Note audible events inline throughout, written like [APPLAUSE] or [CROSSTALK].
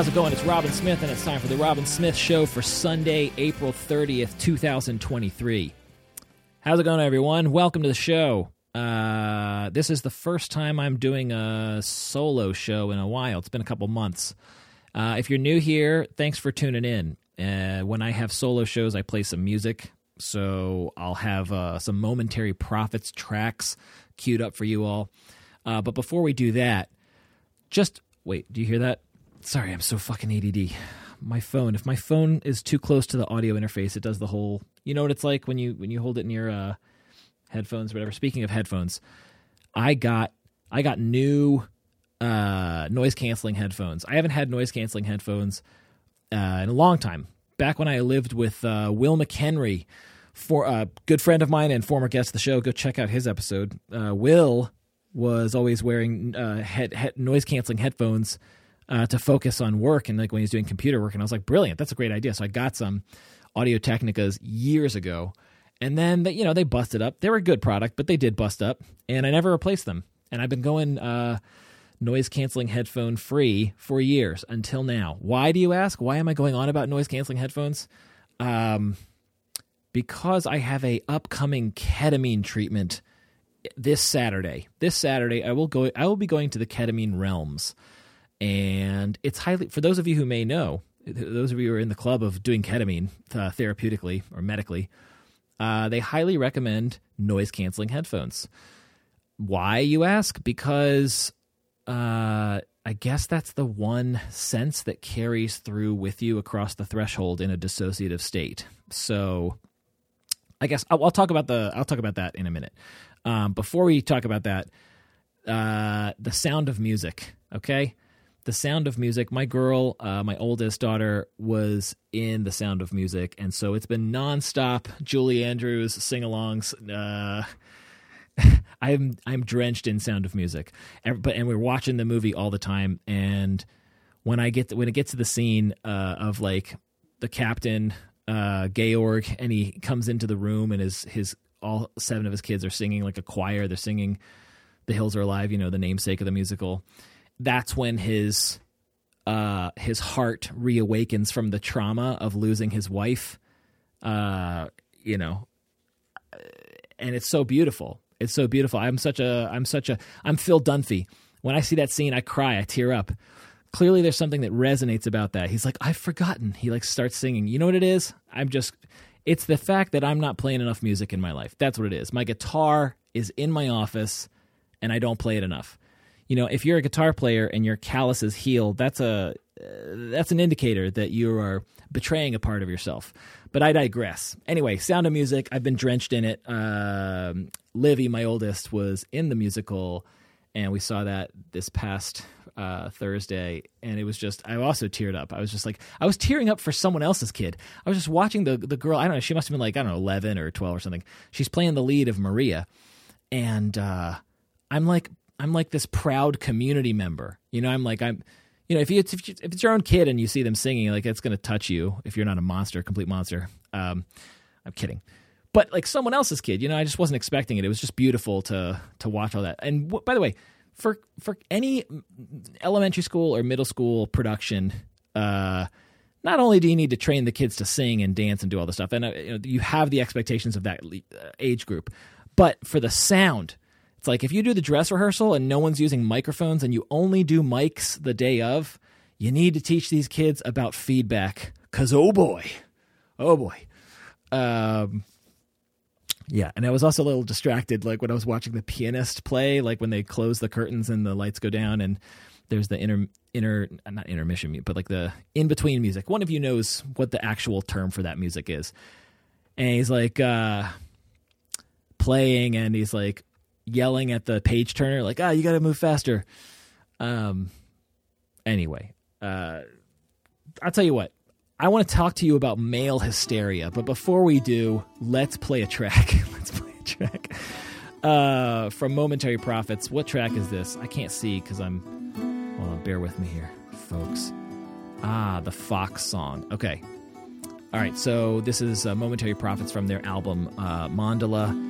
How's it going? It's Robin Smith, and it's time for the Robin Smith Show for Sunday, April 30th, 2023. How's it going, everyone? Welcome to the show. Uh, this is the first time I'm doing a solo show in a while. It's been a couple months. Uh, if you're new here, thanks for tuning in. Uh, when I have solo shows, I play some music. So I'll have uh, some Momentary Prophets tracks queued up for you all. Uh, but before we do that, just wait. Do you hear that? Sorry, I'm so fucking ADD. My phone. If my phone is too close to the audio interface, it does the whole. You know what it's like when you when you hold it near uh, headphones, or whatever. Speaking of headphones, I got I got new uh, noise canceling headphones. I haven't had noise canceling headphones uh, in a long time. Back when I lived with uh, Will McHenry, for a good friend of mine and former guest of the show, go check out his episode. Uh, Will was always wearing uh, head, head noise canceling headphones uh, to focus on work and like when he was doing computer work. And I was like, brilliant, that's a great idea. So I got some Audio Technicas years ago, and then they, you know they busted up. They were a good product, but they did bust up, and I never replaced them. And I've been going uh, noise canceling headphone free for years until now. Why do you ask? Why am I going on about noise canceling headphones? Um, because I have a upcoming ketamine treatment this Saturday. This Saturday, I will go. I will be going to the ketamine realms and it's highly for those of you who may know those of you who are in the club of doing ketamine uh, therapeutically or medically uh, they highly recommend noise canceling headphones. Why you ask? Because uh, i guess that's the one sense that carries through with you across the threshold in a dissociative state. So i guess i'll, I'll talk about the i'll talk about that in a minute. Um, before we talk about that uh, the sound of music okay the Sound of Music. My girl, uh, my oldest daughter, was in The Sound of Music, and so it's been nonstop Julie Andrews sing-alongs. Uh, [LAUGHS] I'm I'm drenched in Sound of Music, and, but and we're watching the movie all the time. And when I get to, when it gets to the scene uh, of like the captain uh, Georg, and he comes into the room, and his his all seven of his kids are singing like a choir. They're singing "The Hills Are Alive," you know, the namesake of the musical that's when his uh, his heart reawakens from the trauma of losing his wife. Uh, you know, and it's so beautiful. It's so beautiful. I'm such a I'm such a I'm Phil Dunphy. When I see that scene, I cry. I tear up. Clearly, there's something that resonates about that. He's like, I've forgotten. He like starts singing. You know what it is? I'm just. It's the fact that I'm not playing enough music in my life. That's what it is. My guitar is in my office, and I don't play it enough you know, if you're a guitar player and your callus is healed, that's a uh, that's an indicator that you are betraying a part of yourself. But I digress. Anyway, Sound of Music. I've been drenched in it. Um, Livy, my oldest, was in the musical, and we saw that this past uh, Thursday, and it was just I also teared up. I was just like I was tearing up for someone else's kid. I was just watching the the girl. I don't know. She must have been like I don't know eleven or twelve or something. She's playing the lead of Maria, and uh, I'm like I'm like this proud community member. You know, I'm like I'm you know, if, you, if, if it's your own kid and you see them singing, like it's going to touch you if you're not a monster, complete monster. Um, I'm kidding, but like someone else's kid, you know, I just wasn't expecting it. It was just beautiful to to watch all that. And w- by the way, for for any elementary school or middle school production, uh, not only do you need to train the kids to sing and dance and do all the stuff, and uh, you, know, you have the expectations of that uh, age group, but for the sound, it's like if you do the dress rehearsal and no one's using microphones and you only do mics the day of, you need to teach these kids about feedback. Cause oh boy, oh boy. Um, yeah, and I was also a little distracted, like when I was watching the pianist play, like when they close the curtains and the lights go down, and there's the inter inner not intermission, but like the in between music. One of you knows what the actual term for that music is, and he's like uh, playing, and he's like, yelling at the page turner like, "Ah, you got to move faster." Um. Anyway, uh, I'll tell you what. I want to talk to you about male hysteria, but before we do, let's play a track. [LAUGHS] let's play a track uh, from Momentary Prophets. What track is this? I can't see because I'm. Well, bear with me here, folks. Ah, the Fox song. Okay. All right, so this is uh, Momentary Prophets from their album uh, Mandala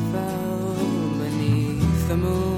the moon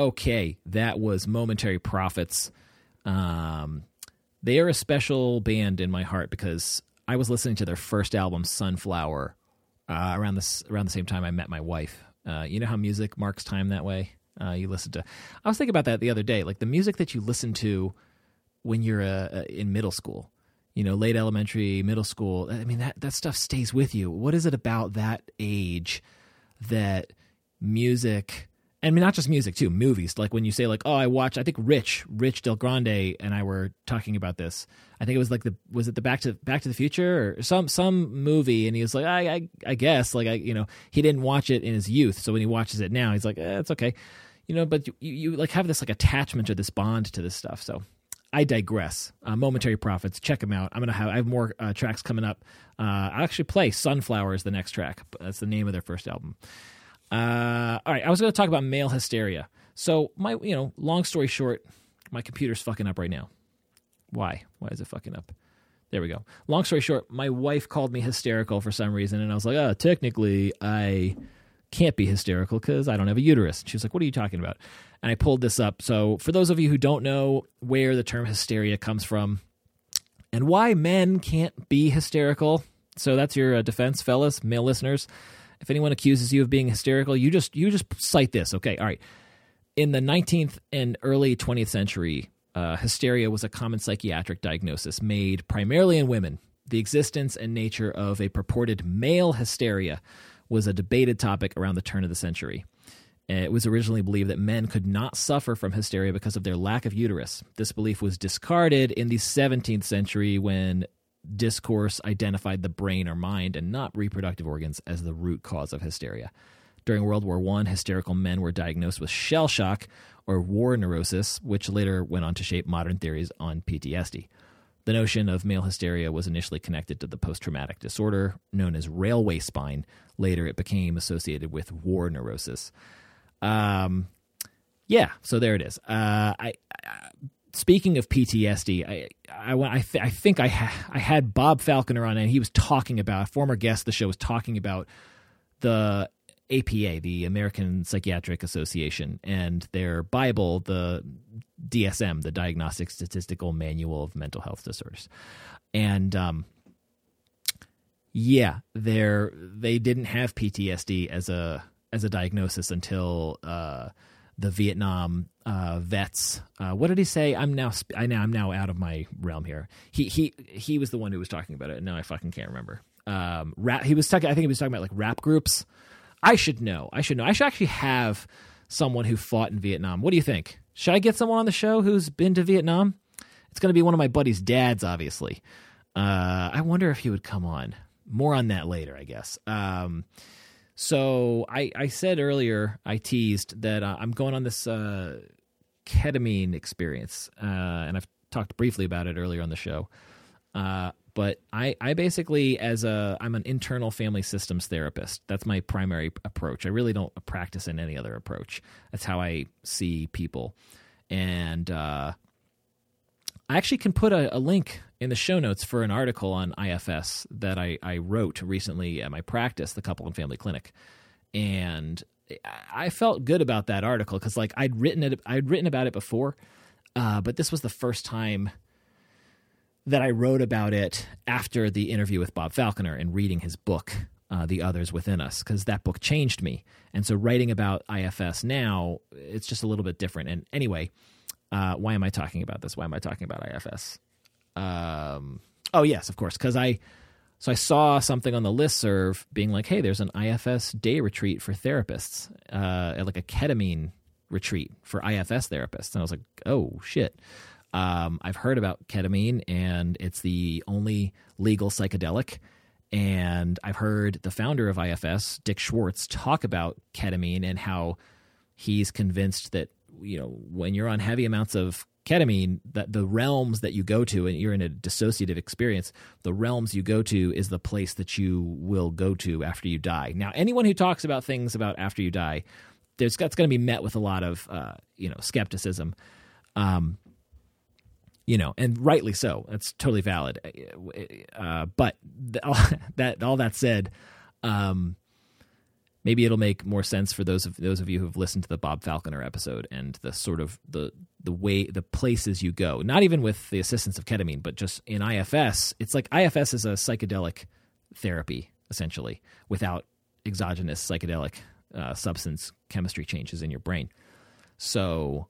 Okay, that was Momentary Prophets. Um, they are a special band in my heart because I was listening to their first album, Sunflower, uh, around this around the same time I met my wife. Uh, you know how music marks time that way. Uh, you listen to. I was thinking about that the other day, like the music that you listen to when you're uh, in middle school. You know, late elementary, middle school. I mean, that that stuff stays with you. What is it about that age that music? Mean, not just music too. Movies, like when you say, like, "Oh, I watch." I think Rich, Rich Del Grande, and I were talking about this. I think it was like the was it the Back to Back to the Future or some some movie, and he was like, "I I, I guess like I you know he didn't watch it in his youth, so when he watches it now, he's like, eh, it's okay." You know, but you, you like have this like attachment or this bond to this stuff. So I digress. Uh, Momentary Prophets. check them out. I'm gonna have I have more uh, tracks coming up. Uh, I actually play Sunflower is the next track. That's the name of their first album. Uh, all right, I was going to talk about male hysteria. So my, you know, long story short, my computer's fucking up right now. Why? Why is it fucking up? There we go. Long story short, my wife called me hysterical for some reason, and I was like, oh, technically, I can't be hysterical because I don't have a uterus. She was like, what are you talking about? And I pulled this up. So for those of you who don't know where the term hysteria comes from and why men can't be hysterical, so that's your uh, defense, fellas, male listeners. If anyone accuses you of being hysterical, you just you just cite this. Okay, all right. In the 19th and early 20th century, uh, hysteria was a common psychiatric diagnosis made primarily in women. The existence and nature of a purported male hysteria was a debated topic around the turn of the century. It was originally believed that men could not suffer from hysteria because of their lack of uterus. This belief was discarded in the 17th century when discourse identified the brain or mind and not reproductive organs as the root cause of hysteria. During World War I, hysterical men were diagnosed with shell shock or war neurosis, which later went on to shape modern theories on PTSD. The notion of male hysteria was initially connected to the post traumatic disorder known as railway spine. Later, it became associated with war neurosis. Um, yeah, so there it is. Uh, I, I speaking of PTSD, I I I, th- I think I ha- I had Bob Falconer on, and he was talking about a former guest. Of The show was talking about the APA, the American Psychiatric Association, and their Bible, the DSM, the Diagnostic Statistical Manual of Mental Health Disorders, and um, yeah, they they didn't have PTSD as a as a diagnosis until. Uh, the Vietnam uh, vets. Uh, what did he say? I'm now I now I'm now out of my realm here. He he he was the one who was talking about it. No, I fucking can't remember. Um, rap. He was talking. I think he was talking about like rap groups. I should know. I should know. I should actually have someone who fought in Vietnam. What do you think? Should I get someone on the show who's been to Vietnam? It's going to be one of my buddy's dads, obviously. Uh, I wonder if he would come on. More on that later, I guess. Um, so I, I said earlier, I teased that uh, I'm going on this uh, ketamine experience, uh, and I've talked briefly about it earlier on the show. Uh, but I, I basically, as a, I'm an internal family systems therapist. That's my primary approach. I really don't practice in any other approach. That's how I see people, and uh, I actually can put a, a, link in the show notes for an article on IFS that I, I wrote recently at my practice, the Couple and Family Clinic, and I felt good about that article because like I'd written it, I'd written about it before, uh, but this was the first time that I wrote about it after the interview with Bob Falconer and reading his book, uh, The Others Within Us, because that book changed me. And so writing about IFS now, it's just a little bit different. And anyway, uh, why am I talking about this? Why am I talking about IFS? Um, oh yes, of course, because I so I saw something on the list serve being like, hey, there's an IFS day retreat for therapists, uh, like a ketamine retreat for IFS therapists, and I was like, oh shit. Um, I've heard about ketamine, and it's the only legal psychedelic. And I've heard the founder of IFS, Dick Schwartz, talk about ketamine and how he's convinced that you know when you're on heavy amounts of ketamine that the realms that you go to and you're in a dissociative experience the realms you go to is the place that you will go to after you die now anyone who talks about things about after you die there's that's going to be met with a lot of uh, you know skepticism um, you know, and rightly so. That's totally valid. Uh, but the, all, [LAUGHS] that all that said, um, maybe it'll make more sense for those of those of you who've listened to the Bob Falconer episode and the sort of the the way the places you go. Not even with the assistance of ketamine, but just in IFS. It's like IFS is a psychedelic therapy essentially without exogenous psychedelic uh, substance chemistry changes in your brain. So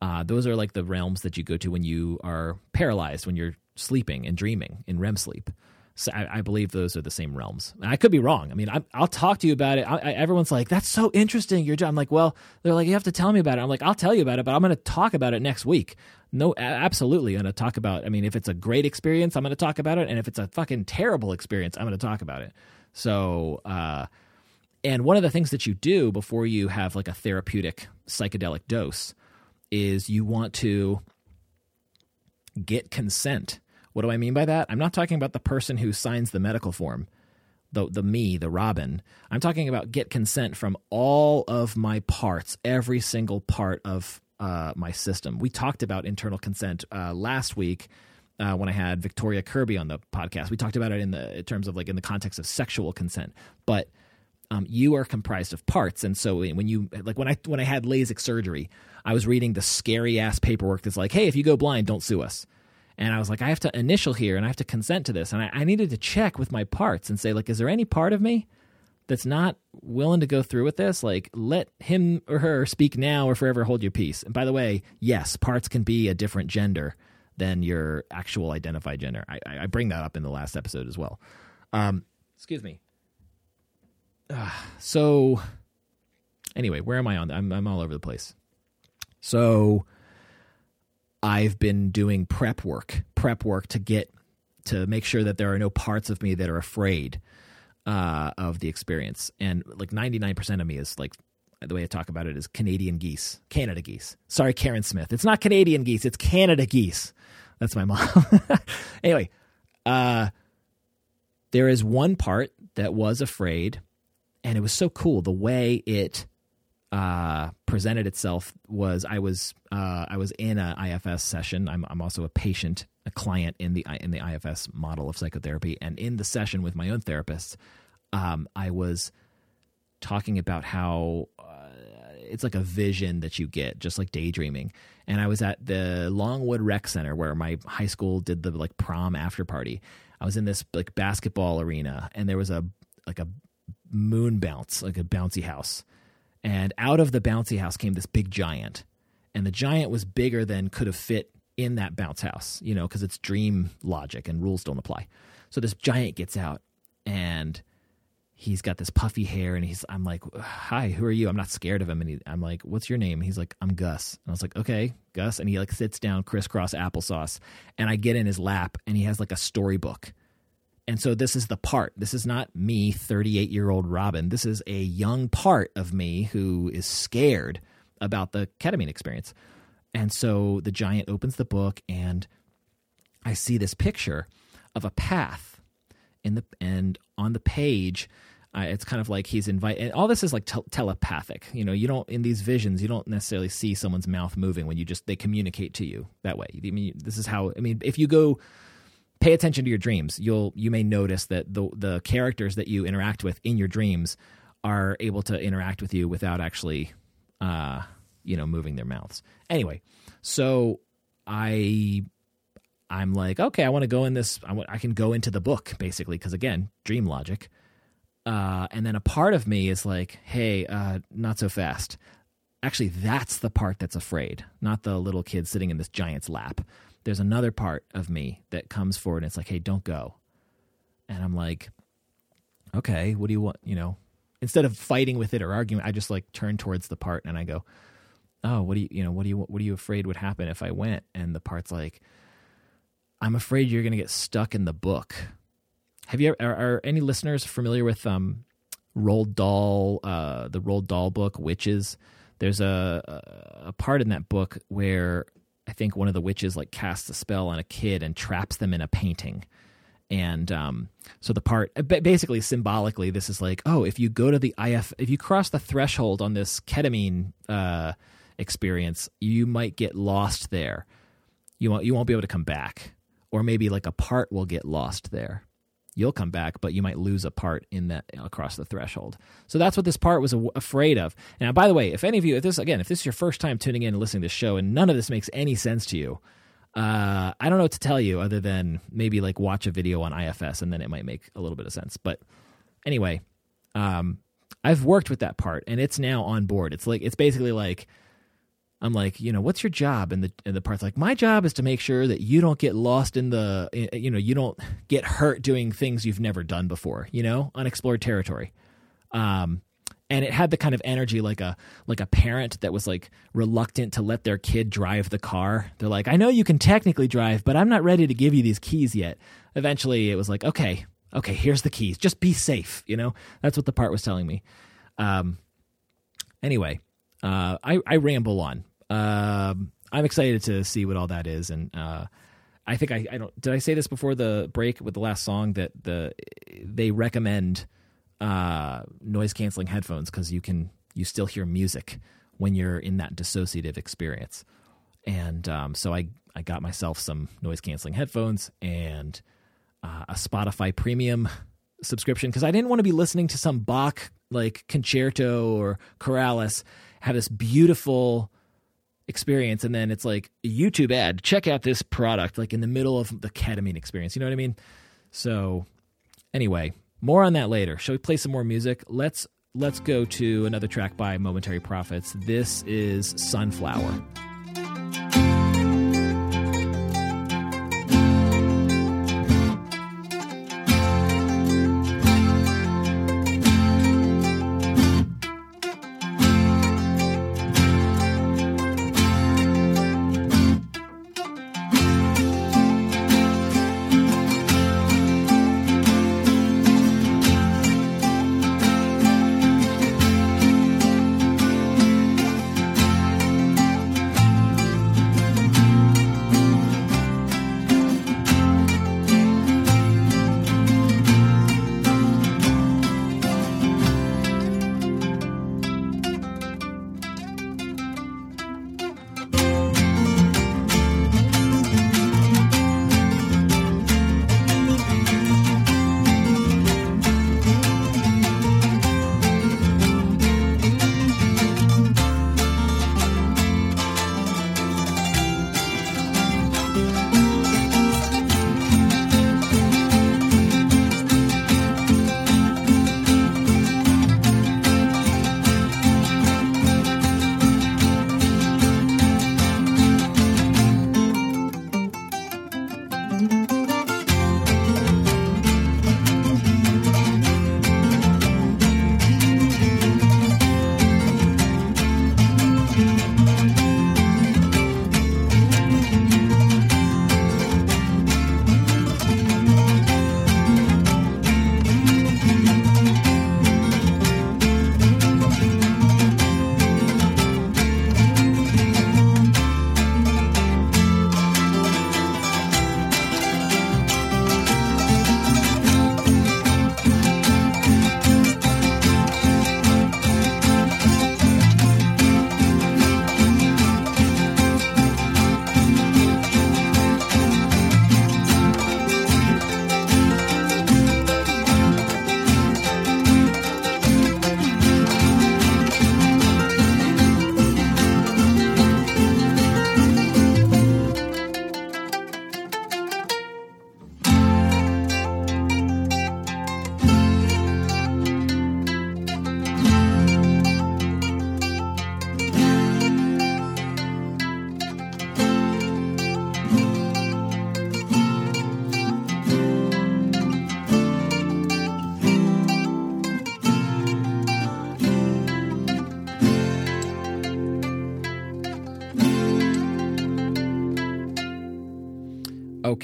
uh, those are like the realms that you go to when you are paralyzed, when you're sleeping and dreaming in REM sleep. So I, I believe those are the same realms. I could be wrong. I mean, I, will talk to you about it. I, I, everyone's like, "That's so interesting." Your job. I'm like, "Well," they're like, "You have to tell me about it." I'm like, "I'll tell you about it, but I'm going to talk about it next week." No, absolutely, I'm going to talk about. I mean, if it's a great experience, I'm going to talk about it, and if it's a fucking terrible experience, I'm going to talk about it. So, uh, and one of the things that you do before you have like a therapeutic psychedelic dose is you want to get consent. What do I mean by that? I'm not talking about the person who signs the medical form, the the me, the Robin. I'm talking about get consent from all of my parts, every single part of uh, my system. We talked about internal consent uh, last week uh, when I had Victoria Kirby on the podcast. We talked about it in the in terms of like in the context of sexual consent, but um, you are comprised of parts, and so when you like when I when I had LASIK surgery, I was reading the scary ass paperwork that's like, hey, if you go blind, don't sue us. And I was like, I have to initial here, and I have to consent to this, and I, I needed to check with my parts and say, like, is there any part of me that's not willing to go through with this? Like, let him or her speak now or forever hold your peace. And by the way, yes, parts can be a different gender than your actual identified gender. I, I bring that up in the last episode as well. Um, excuse me. Uh, so anyway, where am I on? I'm I'm all over the place. So I've been doing prep work, prep work to get to make sure that there are no parts of me that are afraid uh, of the experience. And like 99% of me is like the way I talk about it is Canadian geese, Canada geese. Sorry, Karen Smith. It's not Canadian geese, it's Canada geese. That's my mom. [LAUGHS] anyway, uh, there is one part that was afraid and it was so cool the way it uh, presented itself was I was uh, I was in a IFS session. I'm I'm also a patient, a client in the in the IFS model of psychotherapy, and in the session with my own therapist, um, I was talking about how uh, it's like a vision that you get, just like daydreaming. And I was at the Longwood Rec Center where my high school did the like prom after party. I was in this like basketball arena, and there was a like a moon bounce, like a bouncy house. And out of the bouncy house came this big giant. And the giant was bigger than could have fit in that bounce house, you know, because it's dream logic and rules don't apply. So this giant gets out and he's got this puffy hair and he's I'm like, "Hi, who are you?" I'm not scared of him and he, I'm like, "What's your name?" he's like, "I'm Gus." And I was like, "Okay, Gus." And he like sits down crisscross applesauce and I get in his lap and he has like a storybook and so this is the part. This is not me, 38 year old Robin. This is a young part of me who is scared about the ketamine experience. And so the giant opens the book and I see this picture of a path in the and on the page uh, it's kind of like he's invited all this is like te- telepathic you know you don't in these visions you don't necessarily see someone's mouth moving when you just they communicate to you that way i mean this is how i mean if you go pay attention to your dreams. You'll you may notice that the the characters that you interact with in your dreams are able to interact with you without actually uh you know moving their mouths. Anyway, so I I'm like, okay, I want to go in this. I, I can go into the book basically because again, dream logic. Uh, and then a part of me is like, hey, uh, not so fast. Actually, that's the part that's afraid, not the little kid sitting in this giant's lap there's another part of me that comes forward and it's like, hey, don't go. And I'm like, okay, what do you want? You know, instead of fighting with it or arguing, I just like turn towards the part and I go, oh, what do you, you know, what do you, what are you afraid would happen if I went? And the part's like, I'm afraid you're going to get stuck in the book. Have you are, are any listeners familiar with um, Roald Dahl, uh, the Roald Dahl book, Witches? There's a, a part in that book where I think one of the witches like casts a spell on a kid and traps them in a painting. And um, so the part basically symbolically, this is like, oh, if you go to the IF, if you cross the threshold on this ketamine uh, experience, you might get lost there. You won't, you won't be able to come back, or maybe like a part will get lost there. You'll come back, but you might lose a part in that across the threshold. So that's what this part was afraid of. Now, by the way, if any of you, if this again, if this is your first time tuning in and listening to the show, and none of this makes any sense to you, uh, I don't know what to tell you other than maybe like watch a video on IFS, and then it might make a little bit of sense. But anyway, um, I've worked with that part, and it's now on board. It's like it's basically like I'm like, you know, what's your job? And the and the part's like, my job is to make sure that you don't get lost in the, you know, you don't get hurt doing things you've never done before, you know, unexplored territory. Um, and it had the kind of energy like a like a parent that was like reluctant to let their kid drive the car. They're like, I know you can technically drive, but I'm not ready to give you these keys yet. Eventually, it was like, okay, okay, here's the keys. Just be safe. You know, that's what the part was telling me. Um, anyway, uh, I, I ramble on. Um, I'm excited to see what all that is, and uh, I think I, I don't. Did I say this before the break with the last song that the they recommend uh, noise canceling headphones because you can you still hear music when you're in that dissociative experience, and um, so I I got myself some noise canceling headphones and uh, a Spotify Premium subscription because I didn't want to be listening to some Bach like concerto or chorales have this beautiful experience and then it's like YouTube ad. Check out this product like in the middle of the ketamine experience. You know what I mean? So anyway more on that later. Shall we play some more music? Let's let's go to another track by Momentary Prophets. This is Sunflower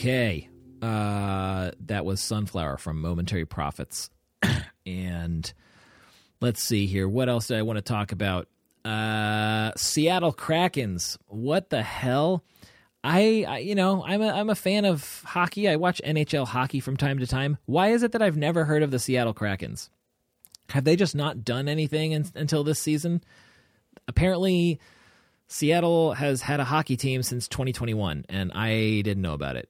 Okay. Uh, that was Sunflower from Momentary Prophets. [CLEARS THROAT] and let's see here. What else do I want to talk about? Uh, Seattle Krakens. What the hell? I, I, you know I'm a I'm a fan of hockey. I watch NHL hockey from time to time. Why is it that I've never heard of the Seattle Krakens? Have they just not done anything in, until this season? Apparently, Seattle has had a hockey team since 2021, and I didn't know about it.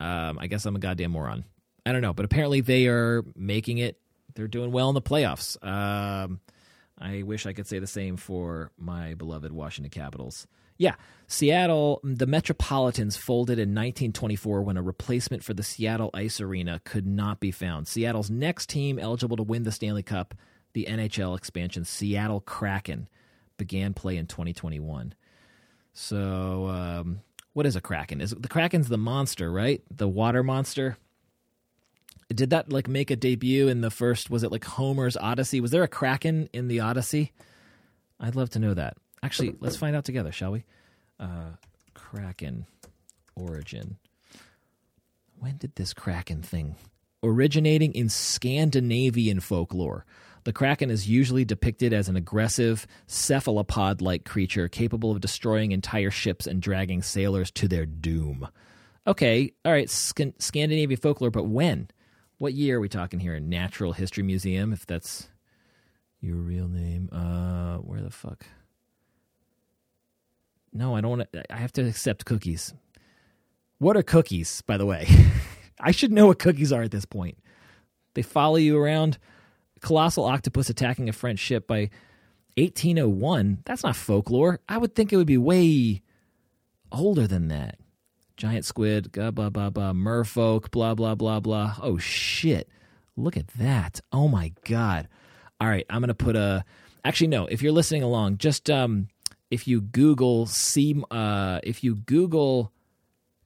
Um, I guess I'm a goddamn moron. I don't know, but apparently they are making it. They're doing well in the playoffs. Um, I wish I could say the same for my beloved Washington Capitals. Yeah, Seattle, the Metropolitans folded in 1924 when a replacement for the Seattle Ice Arena could not be found. Seattle's next team eligible to win the Stanley Cup, the NHL expansion, Seattle Kraken, began play in 2021. So, um, what is a Kraken? Is the Kraken's the monster, right? The water monster. Did that like make a debut in the first? Was it like Homer's Odyssey? Was there a Kraken in the Odyssey? I'd love to know that. Actually, let's find out together, shall we? Uh, Kraken origin. When did this Kraken thing originating in Scandinavian folklore? The Kraken is usually depicted as an aggressive, cephalopod like creature capable of destroying entire ships and dragging sailors to their doom. Okay, all right, Sc- Scandinavian folklore, but when? What year are we talking here? Natural History Museum, if that's your real name. Uh, where the fuck? No, I don't want to. I have to accept cookies. What are cookies, by the way? [LAUGHS] I should know what cookies are at this point. They follow you around. Colossal octopus attacking a French ship by 1801. That's not folklore. I would think it would be way older than that. Giant squid, blah, blah, blah, blah, merfolk, blah, blah, blah, blah. Oh, shit. Look at that. Oh, my God. All right, I'm going to put a. Actually, no, if you're listening along, just um, if you Google see uh, if you Google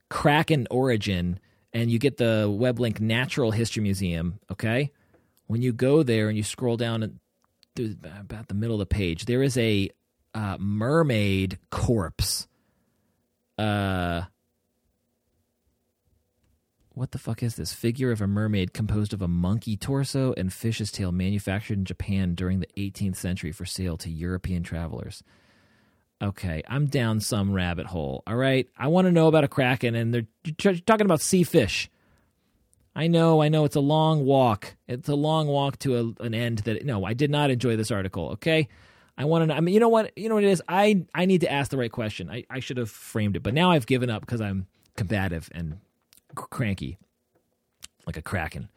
Kraken origin and you get the web link Natural History Museum, okay? When you go there and you scroll down through about the middle of the page, there is a uh, mermaid corpse. Uh, what the fuck is this? Figure of a mermaid composed of a monkey torso and fish's tail manufactured in Japan during the 18th century for sale to European travelers. Okay, I'm down some rabbit hole. All right, I want to know about a kraken, and they're talking about sea fish. I know, I know, it's a long walk. It's a long walk to a, an end. That no, I did not enjoy this article. Okay, I want to know. I mean, you know what? You know what it is. I I need to ask the right question. I I should have framed it, but now I've given up because I'm combative and cranky, like a kraken.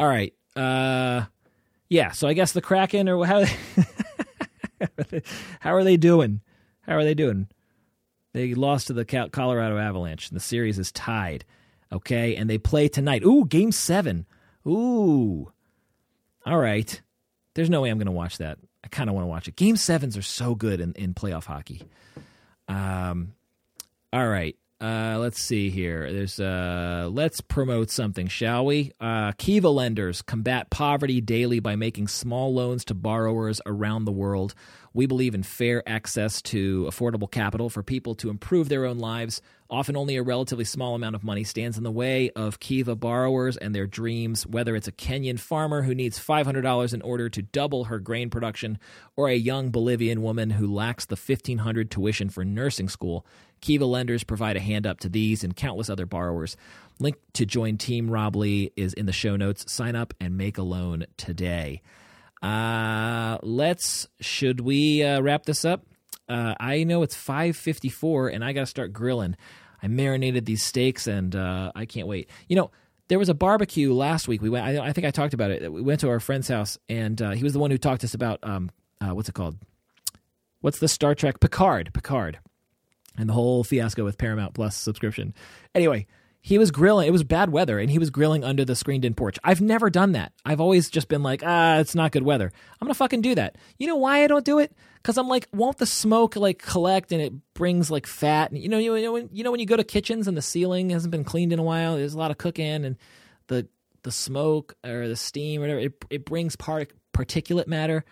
All right. Uh, yeah. So I guess the kraken, or how [LAUGHS] how are they doing? How are they doing? They lost to the Colorado Avalanche, and the series is tied. Okay, and they play tonight. Ooh, game seven. Ooh. All right. There's no way I'm going to watch that. I kind of want to watch it. Game sevens are so good in, in playoff hockey. Um, all right. Uh, let's see here. There's uh, let's promote something, shall we? Uh, Kiva lenders combat poverty daily by making small loans to borrowers around the world. We believe in fair access to affordable capital for people to improve their own lives. Often, only a relatively small amount of money stands in the way of Kiva borrowers and their dreams, whether it's a Kenyan farmer who needs $500 in order to double her grain production, or a young Bolivian woman who lacks the 1500 tuition for nursing school. Kiva lenders provide a hand up to these and countless other borrowers. Link to join Team Robley is in the show notes. Sign up and make a loan today. Uh, let's. Should we uh, wrap this up? Uh, I know it's five fifty four, and I got to start grilling. I marinated these steaks, and uh, I can't wait. You know, there was a barbecue last week. We went. I, I think I talked about it. We went to our friend's house, and uh, he was the one who talked to us about um, uh, what's it called? What's the Star Trek Picard? Picard, and the whole fiasco with Paramount Plus subscription. Anyway, he was grilling. It was bad weather, and he was grilling under the screened-in porch. I've never done that. I've always just been like, ah, it's not good weather. I'm gonna fucking do that. You know why I don't do it? Because I'm like, won't the smoke like collect and it brings like fat? And you know, you know, when, you know when you go to kitchens and the ceiling hasn't been cleaned in a while, there's a lot of cooking, and the the smoke or the steam or whatever, it it brings part particulate matter.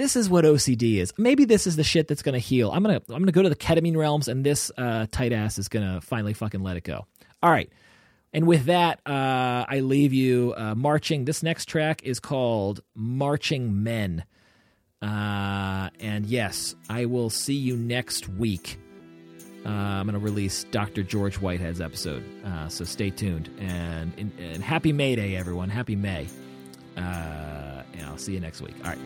This is what OCD is. Maybe this is the shit that's gonna heal. I'm gonna I'm gonna go to the ketamine realms, and this uh, tight ass is gonna finally fucking let it go. All right. And with that, uh, I leave you uh, marching. This next track is called Marching Men. Uh, and yes, I will see you next week. Uh, I'm going to release Dr. George Whitehead's episode. Uh, so stay tuned. And, and, and, happy May Day, everyone. Happy May. Uh, and I'll see you next week. All right.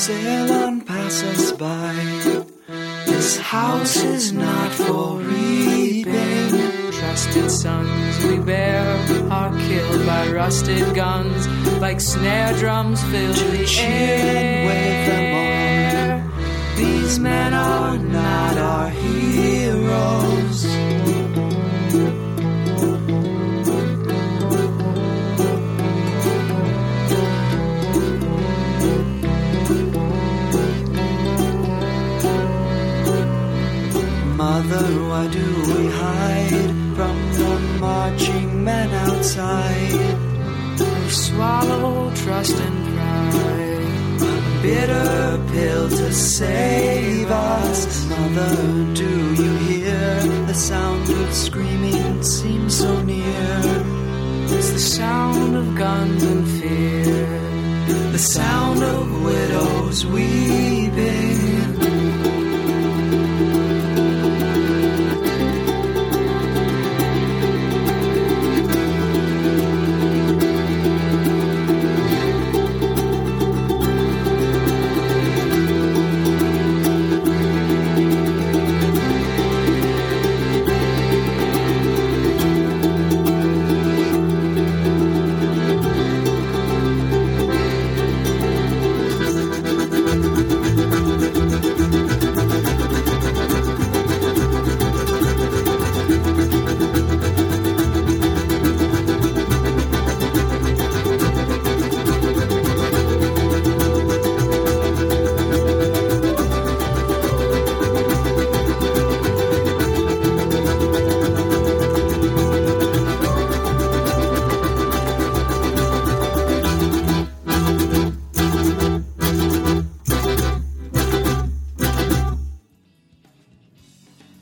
I will sail on, pass us by. This house is not for reaping. Trusted sons we bear are killed by rusted guns, like snare drums fill the air. Wave them on. These men are not our heroes. Outside? We swallow trust and pride. A bitter pill to save us. Mother, do you hear the sound of screaming seems so near? It's the sound of guns and fear, the sound of widows weeping.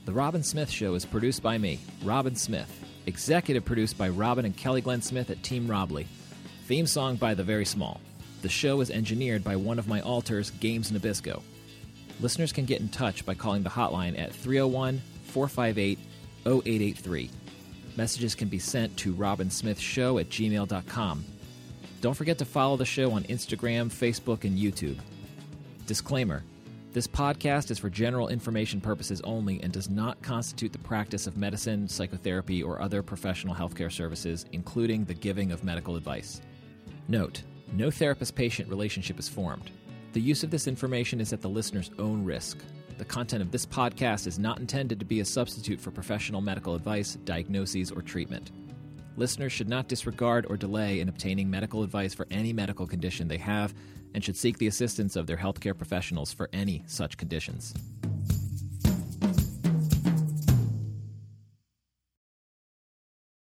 The Robin Smith Show is produced by me, Robin Smith. Executive produced by Robin and Kelly Glenn Smith at Team Robley. Theme song by The Very Small. The show is engineered by one of my alters, Games Nabisco. Listeners can get in touch by calling the hotline at 301 458 0883. Messages can be sent to robinsmithshow at gmail.com. Don't forget to follow the show on Instagram, Facebook, and YouTube. Disclaimer This podcast is for general information purposes only and does not constitute the practice of medicine, psychotherapy, or other professional healthcare services, including the giving of medical advice. Note No therapist patient relationship is formed. The use of this information is at the listener's own risk. The content of this podcast is not intended to be a substitute for professional medical advice, diagnoses, or treatment. Listeners should not disregard or delay in obtaining medical advice for any medical condition they have and should seek the assistance of their healthcare professionals for any such conditions.